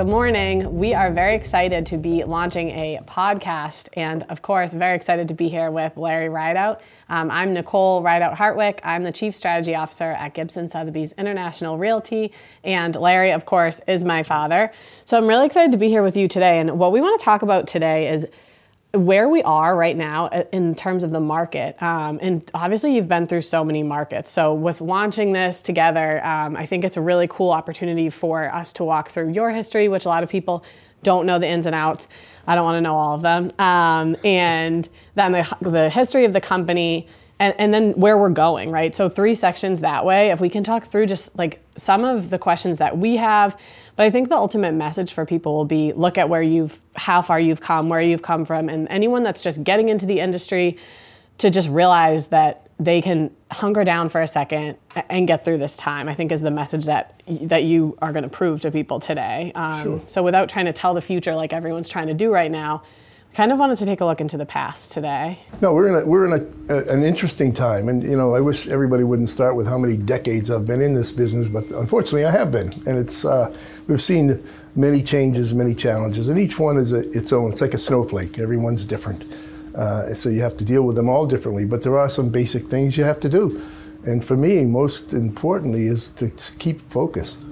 Good morning. We are very excited to be launching a podcast and, of course, very excited to be here with Larry Rideout. Um, I'm Nicole Rideout Hartwick. I'm the Chief Strategy Officer at Gibson Sotheby's International Realty. And Larry, of course, is my father. So I'm really excited to be here with you today. And what we want to talk about today is where we are right now uh, in terms of the market. Um, and obviously, you've been through so many markets. So, with launching this together, um, I think it's a really cool opportunity for us to walk through your history, which a lot of people don't know the ins and outs. I don't want to know all of them. Um, and then the, the history of the company. And, and then where we're going, right? So, three sections that way. If we can talk through just like some of the questions that we have, but I think the ultimate message for people will be look at where you've, how far you've come, where you've come from, and anyone that's just getting into the industry to just realize that they can hunker down for a second and get through this time. I think is the message that that you are going to prove to people today. Um, sure. So without trying to tell the future like everyone's trying to do right now, kind of wanted to take a look into the past today. No, we're in a, we're in a, a, an interesting time, and you know, I wish everybody wouldn't start with how many decades I've been in this business, but unfortunately, I have been, and it's uh, we've seen many changes, many challenges, and each one is a, its own. It's like a snowflake. Everyone's different, uh, so you have to deal with them all differently. But there are some basic things you have to do, and for me, most importantly, is to keep focused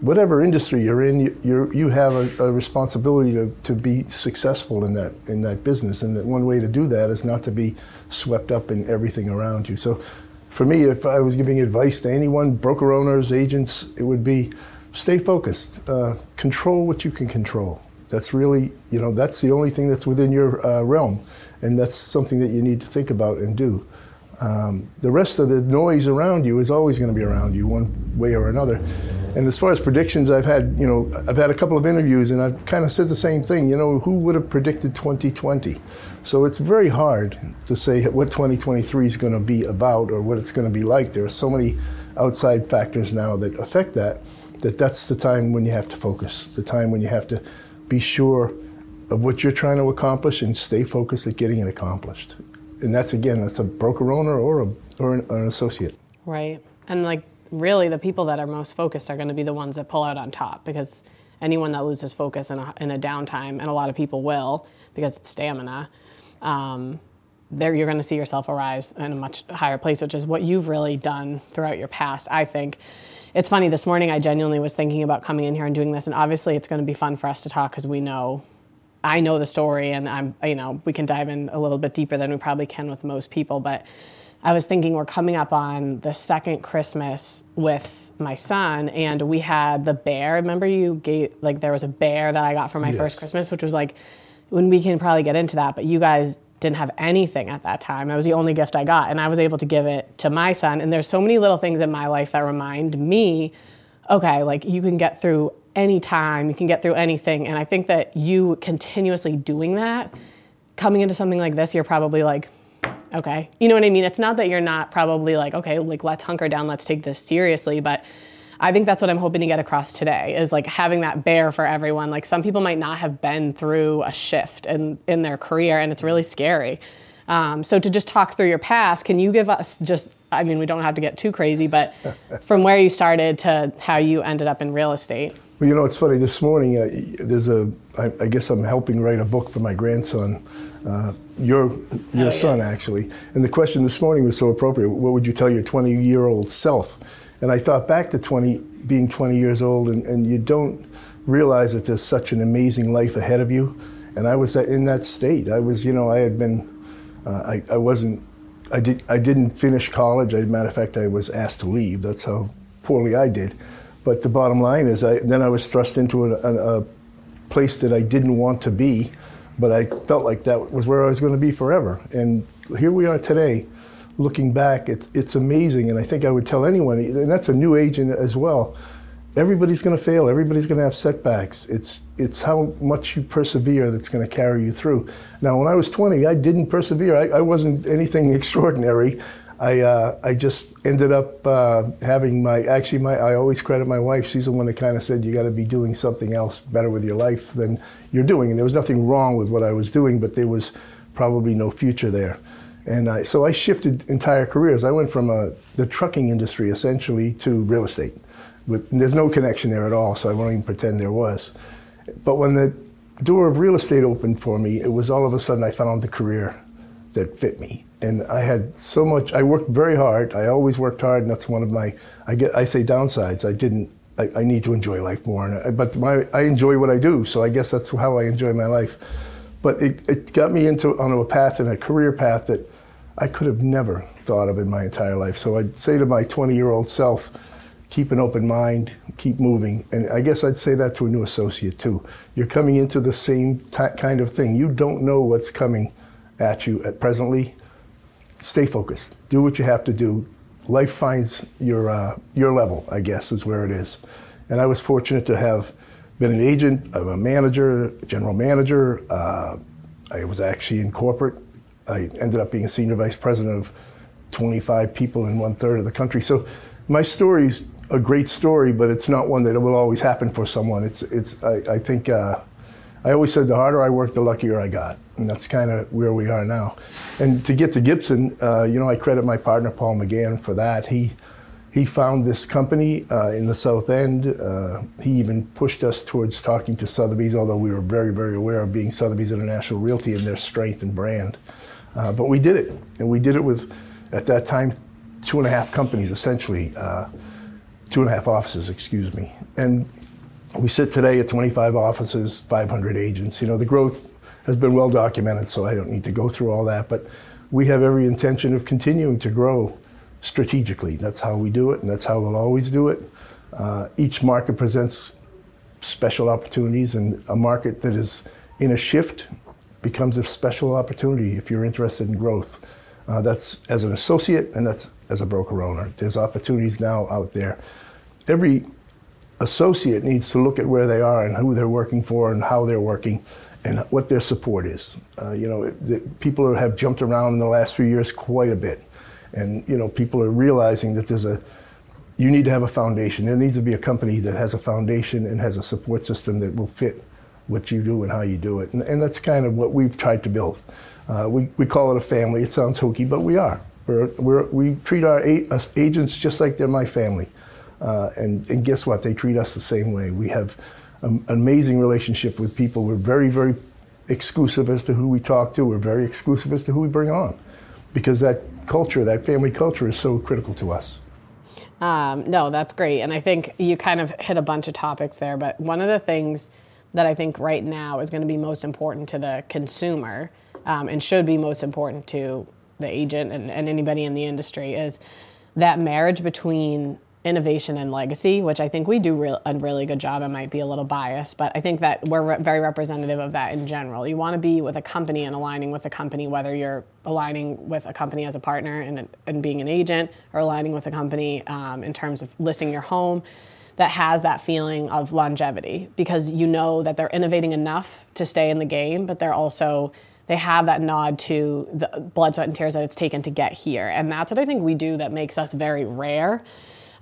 whatever industry you're in, you, you you have a, a, responsibility to, to be successful in that in that business, and that one way to do that is not to be swept up in everything around you. So, for me, if I was giving advice to anyone, broker owners, agents, it would be stay focused, uh, control what you can control. That's really, you know, that's the only thing that's within your uh, realm, and that's something that you need to think about and do. Um, the rest of the noise around you is always going to be around you, one way or another. And as far as predictions, I've had, you know, I've had a couple of interviews and I've kind of said the same thing. You know, who would have predicted 2020? So it's very hard to say what 2023 is going to be about or what it's going to be like. There are so many outside factors now that affect that, that that's the time when you have to focus, the time when you have to be sure of what you're trying to accomplish and stay focused at getting it accomplished. And that's, again, that's a broker owner or, a, or an, an associate. Right. And like really the people that are most focused are going to be the ones that pull out on top because anyone that loses focus in a, in a downtime, and a lot of people will because it's stamina, um, there you're going to see yourself arise in a much higher place, which is what you've really done throughout your past, I think. It's funny, this morning I genuinely was thinking about coming in here and doing this, and obviously it's going to be fun for us to talk because we know, I know the story, and I'm, you know, we can dive in a little bit deeper than we probably can with most people, but I was thinking we're coming up on the second Christmas with my son, and we had the bear. Remember, you gave like there was a bear that I got for my yes. first Christmas, which was like when we can probably get into that, but you guys didn't have anything at that time. It was the only gift I got, and I was able to give it to my son. And there's so many little things in my life that remind me, okay, like you can get through any time, you can get through anything. And I think that you continuously doing that, coming into something like this, you're probably like, okay. You know what I mean? It's not that you're not probably like, okay, like let's hunker down, let's take this seriously, but I think that's what I'm hoping to get across today is like having that bear for everyone. Like some people might not have been through a shift in, in their career and it's really scary. Um, so to just talk through your past, can you give us just, I mean, we don't have to get too crazy, but from where you started to how you ended up in real estate? Well, you know, it's funny. This morning, uh, there's a. I, I guess I'm helping write a book for my grandson, uh, your your oh, son yeah. actually. And the question this morning was so appropriate. What would you tell your 20 year old self? And I thought back to 20, being 20 years old, and, and you don't realize that there's such an amazing life ahead of you. And I was in that state. I was, you know, I had been. Uh, I, I wasn't. I did. I didn't finish college. As a matter of fact, I was asked to leave. That's how poorly I did. But the bottom line is, I, then I was thrust into a, a, a place that I didn't want to be, but I felt like that was where I was going to be forever. And here we are today, looking back, it's, it's amazing. And I think I would tell anyone, and that's a new agent as well, everybody's going to fail, everybody's going to have setbacks. It's, it's how much you persevere that's going to carry you through. Now, when I was 20, I didn't persevere, I, I wasn't anything extraordinary. I, uh, I just ended up uh, having my actually my I always credit my wife. She's the one that kind of said you got to be doing something else better with your life than you're doing. And there was nothing wrong with what I was doing, but there was probably no future there. And I, so I shifted entire careers. I went from uh, the trucking industry essentially to real estate. With, there's no connection there at all, so I won't even pretend there was. But when the door of real estate opened for me, it was all of a sudden I found the career that fit me. And I had so much, I worked very hard. I always worked hard, and that's one of my, I, get, I say downsides. I didn't, I, I need to enjoy life more. And I, but my, I enjoy what I do, so I guess that's how I enjoy my life. But it, it got me into onto a path and a career path that I could have never thought of in my entire life. So I'd say to my 20 year old self, keep an open mind, keep moving. And I guess I'd say that to a new associate too. You're coming into the same t- kind of thing. You don't know what's coming at you at presently. Stay focused. Do what you have to do. Life finds your uh, your level. I guess is where it is. And I was fortunate to have been an agent, I'm a manager, general manager. Uh, I was actually in corporate. I ended up being a senior vice president of 25 people in one third of the country. So my story's a great story, but it's not one that will always happen for someone. It's, it's I, I think, uh, I always said the harder I worked, the luckier I got. And that's kind of where we are now. And to get to Gibson, uh, you know, I credit my partner, Paul McGann, for that. He, he found this company uh, in the South End. Uh, he even pushed us towards talking to Sotheby's, although we were very, very aware of being Sotheby's International Realty and their strength and brand. Uh, but we did it. And we did it with, at that time, two and a half companies, essentially. Uh, two and a half offices, excuse me. And we sit today at 25 offices, 500 agents. You know, the growth has been well documented, so I don't need to go through all that. But we have every intention of continuing to grow strategically. That's how we do it, and that's how we'll always do it. Uh, each market presents special opportunities, and a market that is in a shift becomes a special opportunity if you're interested in growth. Uh, that's as an associate and that's as a broker owner. There's opportunities now out there. Every associate needs to look at where they are and who they're working for and how they're working and what their support is. Uh, you know, the, people have jumped around in the last few years quite a bit. And, you know, people are realizing that there's a, you need to have a foundation. There needs to be a company that has a foundation and has a support system that will fit what you do and how you do it. And, and that's kind of what we've tried to build. Uh, we, we call it a family. It sounds hokey, but we are. We're, we're, we treat our a- agents just like they're my family. Uh, and, and guess what? They treat us the same way. We have an amazing relationship with people. We're very, very exclusive as to who we talk to. We're very exclusive as to who we bring on because that culture, that family culture, is so critical to us. Um, no, that's great. And I think you kind of hit a bunch of topics there. But one of the things that I think right now is going to be most important to the consumer um, and should be most important to the agent and, and anybody in the industry is that marriage between innovation and legacy, which I think we do re- a really good job. I might be a little biased, but I think that we're re- very representative of that in general. You want to be with a company and aligning with a company, whether you're aligning with a company as a partner and, and being an agent or aligning with a company um, in terms of listing your home that has that feeling of longevity because you know that they're innovating enough to stay in the game, but they're also they have that nod to the blood, sweat, and tears that it's taken to get here. And that's what I think we do that makes us very rare.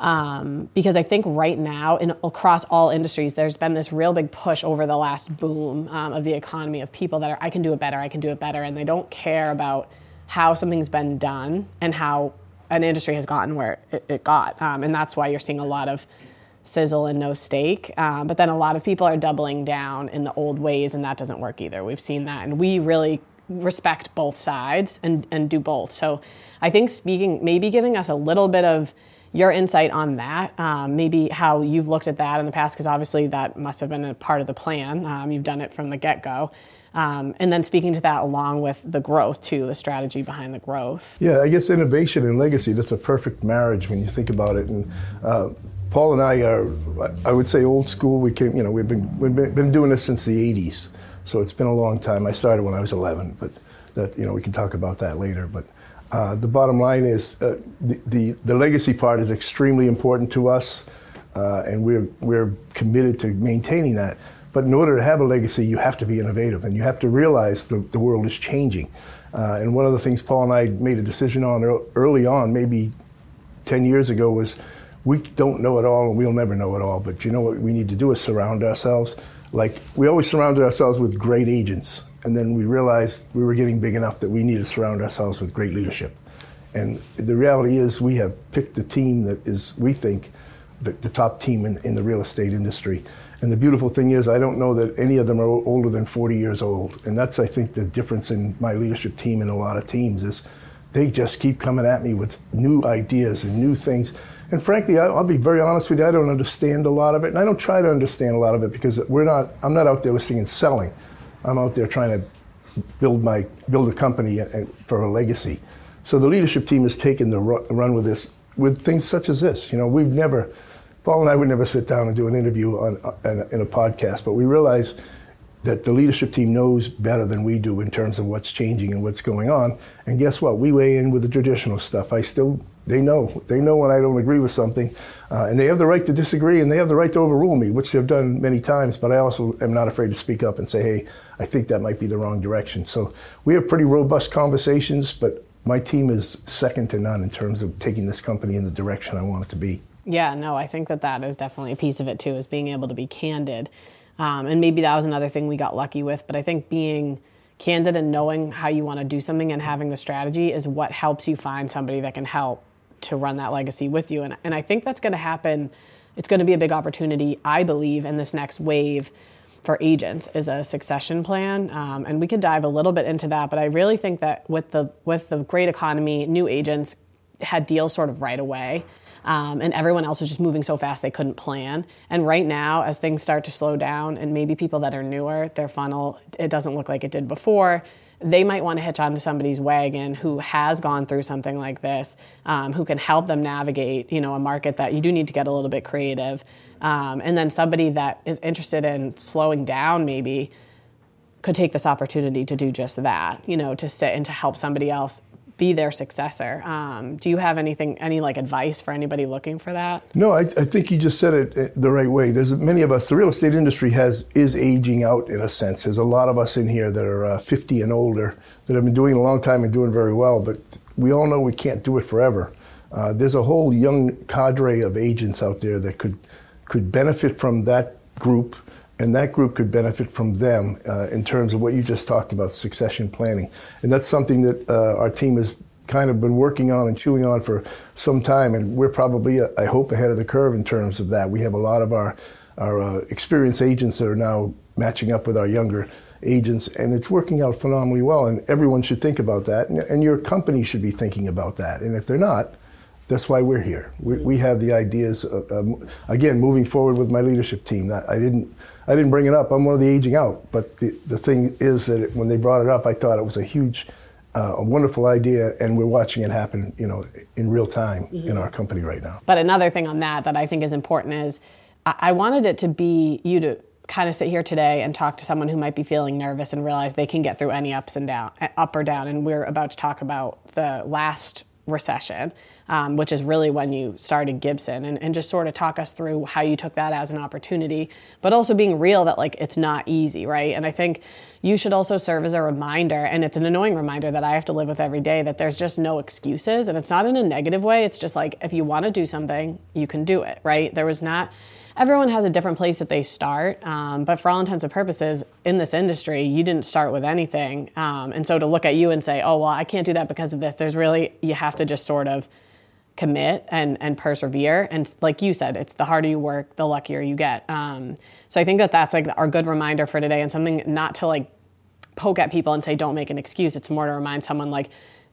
Um, because I think right now, in, across all industries, there's been this real big push over the last boom um, of the economy of people that are, I can do it better, I can do it better, and they don't care about how something's been done and how an industry has gotten where it, it got. Um, and that's why you're seeing a lot of sizzle and no steak. Uh, but then a lot of people are doubling down in the old ways, and that doesn't work either. We've seen that, and we really respect both sides and, and do both. So I think speaking, maybe giving us a little bit of your insight on that, um, maybe how you've looked at that in the past, because obviously that must have been a part of the plan. Um, you've done it from the get go. Um, and then speaking to that along with the growth too, the strategy behind the growth. Yeah, I guess innovation and legacy, that's a perfect marriage when you think about it. And uh, Paul and I are, I would say, old school. We came, you know, we've been we've been, been doing this since the '80s, so it's been a long time. I started when I was 11, but that you know we can talk about that later. But uh, the bottom line is uh, the, the, the legacy part is extremely important to us, uh, and we're we're committed to maintaining that. But in order to have a legacy, you have to be innovative, and you have to realize the, the world is changing. Uh, and one of the things Paul and I made a decision on early on, maybe 10 years ago, was we don't know it all and we'll never know it all. But you know what we need to do is surround ourselves. Like we always surrounded ourselves with great agents. And then we realized we were getting big enough that we need to surround ourselves with great leadership. And the reality is we have picked a team that is, we think, the, the top team in, in the real estate industry. And the beautiful thing is, I don't know that any of them are older than 40 years old. And that's, I think, the difference in my leadership team and a lot of teams is they just keep coming at me with new ideas and new things. And frankly, I'll be very honest with you, I don't understand a lot of it. And I don't try to understand a lot of it because we're not, I'm not out there listening and selling. I'm out there trying to build my build a company for a legacy. So the leadership team has taken the run with this with things such as this. You know, we've never Paul and I would never sit down and do an interview on, on in a podcast, but we realize that the leadership team knows better than we do in terms of what's changing and what's going on. And guess what? We weigh in with the traditional stuff. I still, they know. They know when I don't agree with something. Uh, and they have the right to disagree and they have the right to overrule me, which they've done many times. But I also am not afraid to speak up and say, hey, I think that might be the wrong direction. So we have pretty robust conversations, but my team is second to none in terms of taking this company in the direction I want it to be. Yeah, no, I think that that is definitely a piece of it too, is being able to be candid. Um, and maybe that was another thing we got lucky with, but I think being candid and knowing how you want to do something and having the strategy is what helps you find somebody that can help to run that legacy with you. And, and I think that's going to happen. It's going to be a big opportunity, I believe, in this next wave for agents is a succession plan, um, and we could dive a little bit into that. But I really think that with the with the great economy, new agents had deals sort of right away. Um, and everyone else was just moving so fast they couldn't plan. And right now, as things start to slow down, and maybe people that are newer, their funnel it doesn't look like it did before. They might want to hitch onto somebody's wagon who has gone through something like this, um, who can help them navigate, you know, a market that you do need to get a little bit creative. Um, and then somebody that is interested in slowing down, maybe could take this opportunity to do just that, you know, to sit and to help somebody else be their successor. Um, do you have anything, any like advice for anybody looking for that? No, I, I, think you just said it the right way. There's many of us. The real estate industry has is aging out in a sense. There's a lot of us in here that are uh, 50 and older that have been doing a long time and doing very well. But we all know we can't do it forever. Uh, there's a whole young cadre of agents out there that could could benefit from that group and that group could benefit from them uh, in terms of what you just talked about succession planning and that's something that uh, our team has kind of been working on and chewing on for some time and we're probably i hope ahead of the curve in terms of that we have a lot of our our uh, experienced agents that are now matching up with our younger agents and it's working out phenomenally well and everyone should think about that and, and your company should be thinking about that and if they're not that's why we're here. We, we have the ideas. Of, um, again, moving forward with my leadership team. I, didn't, I didn't bring it up. I'm one of the aging out. But the, the thing is that it, when they brought it up, I thought it was a huge, uh, a wonderful idea, and we're watching it happen, you know, in real time mm-hmm. in our company right now. But another thing on that that I think is important is, I, I wanted it to be you to kind of sit here today and talk to someone who might be feeling nervous and realize they can get through any ups and down, up or down. And we're about to talk about the last recession um, which is really when you started Gibson, and, and just sort of talk us through how you took that as an opportunity, but also being real that like it's not easy, right? And I think you should also serve as a reminder, and it's an annoying reminder that I have to live with every day that there's just no excuses, and it's not in a negative way. It's just like if you want to do something, you can do it, right? There was not everyone has a different place that they start. Um, but for all intents and purposes, in this industry, you didn't start with anything. Um, and so to look at you and say, oh, well, I can't do that because of this, there's really, you have to just sort of commit and and persevere. And like you said it's the harder you work the luckier you get. Um, so i think that that's like our good reminder for today and something not to like poke at people and say don't make an excuse. It's more to remind someone like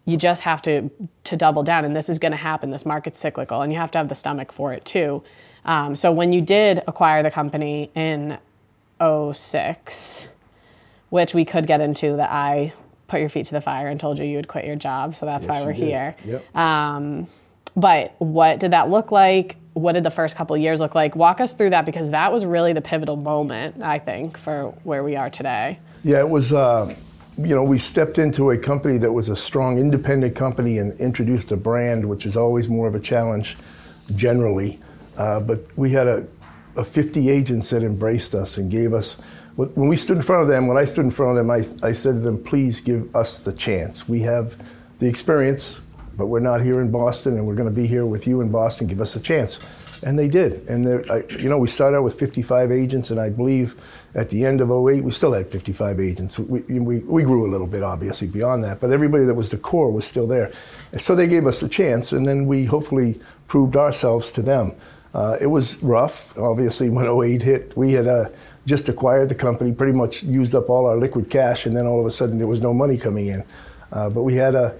you just have to to double down and this is going to happen. This market's cyclical and you have to have the stomach for it too. Um, so when you did acquire the company in 06 which we could get into that i put your feet to the fire and told you you would quit your job so that's yes, why we're here. Yep. um, but what did that look like? What did the first couple years look like? Walk us through that because that was really the pivotal moment, I think, for where we are today. Yeah, it was. Uh, you know, we stepped into a company that was a strong independent company and introduced a brand, which is always more of a challenge generally. Uh, but we had a, a 50 agents that embraced us and gave us when we stood in front of them, when I stood in front of them, I, I said to them, please give us the chance. We have the experience, but we're not here in Boston, and we're going to be here with you in Boston. Give us a chance. And they did. And I, you know, we started out with 55 agents, and I believe at the end of 08, we still had 55 agents. We, we, we grew a little bit, obviously, beyond that, but everybody that was the core was still there. And so they gave us a chance, and then we hopefully proved ourselves to them. Uh, it was rough. Obviously, when 08 hit, we had uh, just acquired the company, pretty much used up all our liquid cash, and then all of a sudden there was no money coming in. Uh, but we had a,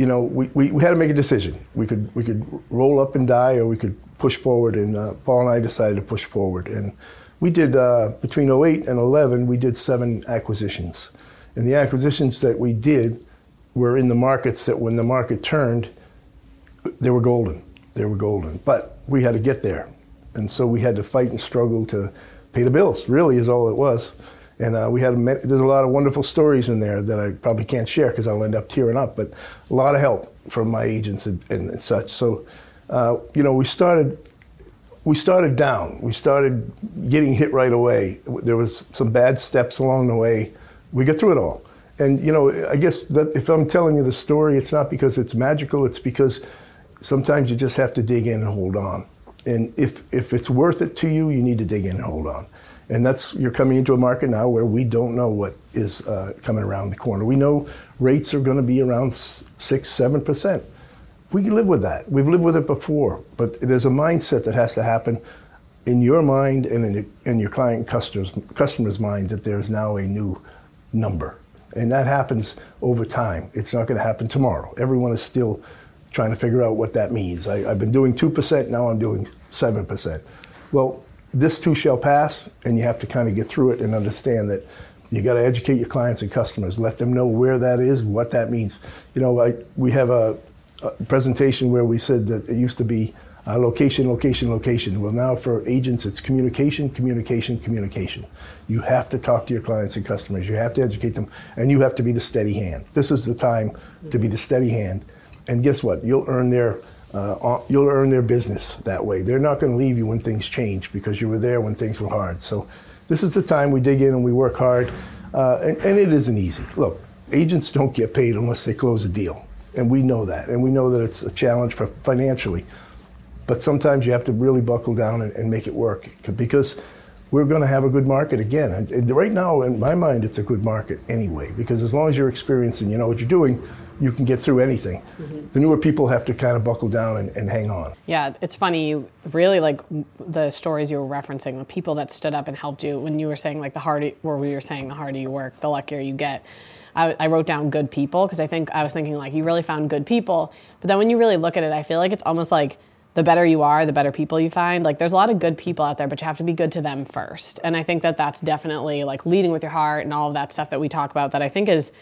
you know, we, we, we, had to make a decision. We could we could roll up and die, or we could push forward. And uh, Paul and I decided to push forward. And we did uh, between 08 and 11, we did seven acquisitions. And the acquisitions that we did were in the markets that when the market turned, they were golden. They were golden. But we had to get there. And so we had to fight and struggle to pay the bills, really, is all it was. And uh, we had, there's a lot of wonderful stories in there that I probably can't share because I'll end up tearing up, but a lot of help from my agents and, and, and such. So, uh, you know, we started, we started down. We started getting hit right away. There was some bad steps along the way. We got through it all. And, you know, I guess that if I'm telling you the story, it's not because it's magical, it's because sometimes you just have to dig in and hold on. And if, if it's worth it to you, you need to dig in and hold on. And that's, you're coming into a market now where we don't know what is uh, coming around the corner. We know rates are going to be around six, seven percent. We can live with that. We've lived with it before, but there's a mindset that has to happen in your mind and in, in your client customers, customer's mind that there's now a new number. And that happens over time. It's not going to happen tomorrow. Everyone is still trying to figure out what that means. I, have been doing 2%, now I'm doing 7%. Well, this too shall pass, and you have to kind of get through it and understand that you got to educate your clients and customers, let them know where that is, what that means. You know, we have a, a presentation where we said that it used to be uh, location, location, location. Well, now for agents, it's communication, communication, communication. You have to talk to your clients and customers. You have to educate them, and you have to be the steady hand. This is the time to be the steady hand and guess what? You'll earn their uh, you'll earn their business that way. They're not going to leave you when things change because you were there when things were hard. So this is the time we dig in and we work hard, uh, and, and it isn't easy. Look, agents don't get paid unless they close a deal, and we know that, and we know that it's a challenge for financially. But sometimes you have to really buckle down and, and make it work because we're going to have a good market again. And right now, in my mind, it's a good market anyway because as long as you're experienced and you know what you're doing you can get through anything. Mm-hmm. The newer people have to kind of buckle down and, and, hang on. Yeah, it's funny. You really like the stories you were referencing, the people that stood up and helped you when you were saying like the harder, where we were saying the harder you work, the luckier you get. I, I wrote down good people because I think I was thinking like you really found good people. But then when you really look at it, I feel like it's almost like the better you are, the better people you find. Like there's a lot of good people out there, but you have to be good to them first. And I think that that's definitely like leading with your heart and all of that stuff that we talk about that I think is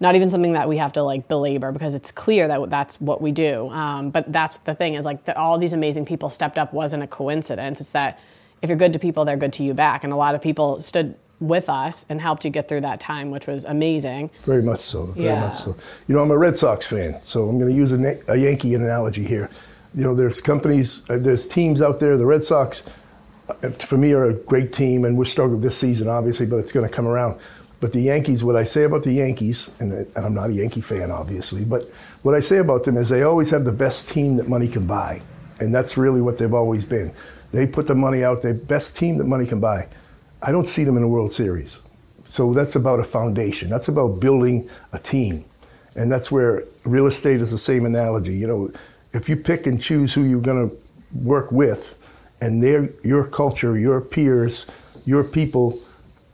not even something that we have to like belabor because it's clear that that's what we do. Um, but that's the thing is like the, all these amazing people stepped up wasn't a coincidence. It's that if you're good to people, they're good to you back. And a lot of people stood with us and helped you get through that time, which was amazing. Very much so. Very yeah. much so. You know, I'm a Red Sox fan, so I'm going to use a, a, Yankee analogy here. You know, there's companies, uh, there's teams out there. The Red Sox, uh, for me, are a great team, and we're struggling this season, obviously, but it's going to come around. But the Yankees, what I say about the Yankees, and, and I'm not a Yankee fan, obviously, but what I say about them is they always have the best team that money can buy. And that's really what they've always been. They put the money out, the best team that money can buy. I don't see them in the World Series. So that's about a foundation. That's about building a team. And that's where real estate is the same analogy. You know, if you pick and choose who you're going to work with, and they're your culture, your peers, your people,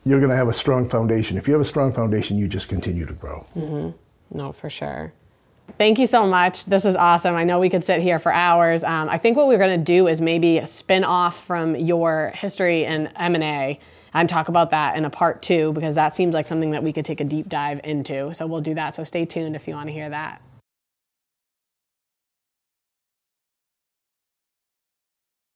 you're going to have a strong foundation. If you have a strong foundation, you just continue to grow. Mm-hmm. No, for sure. Thank you so much. This was awesome. I know we could sit here for hours. Um, I think what we're going to do is maybe spin off from your history in M&A and talk about that in a part two because that seems like something that we could take a deep dive into. So we'll do that. So stay tuned if you want to hear that.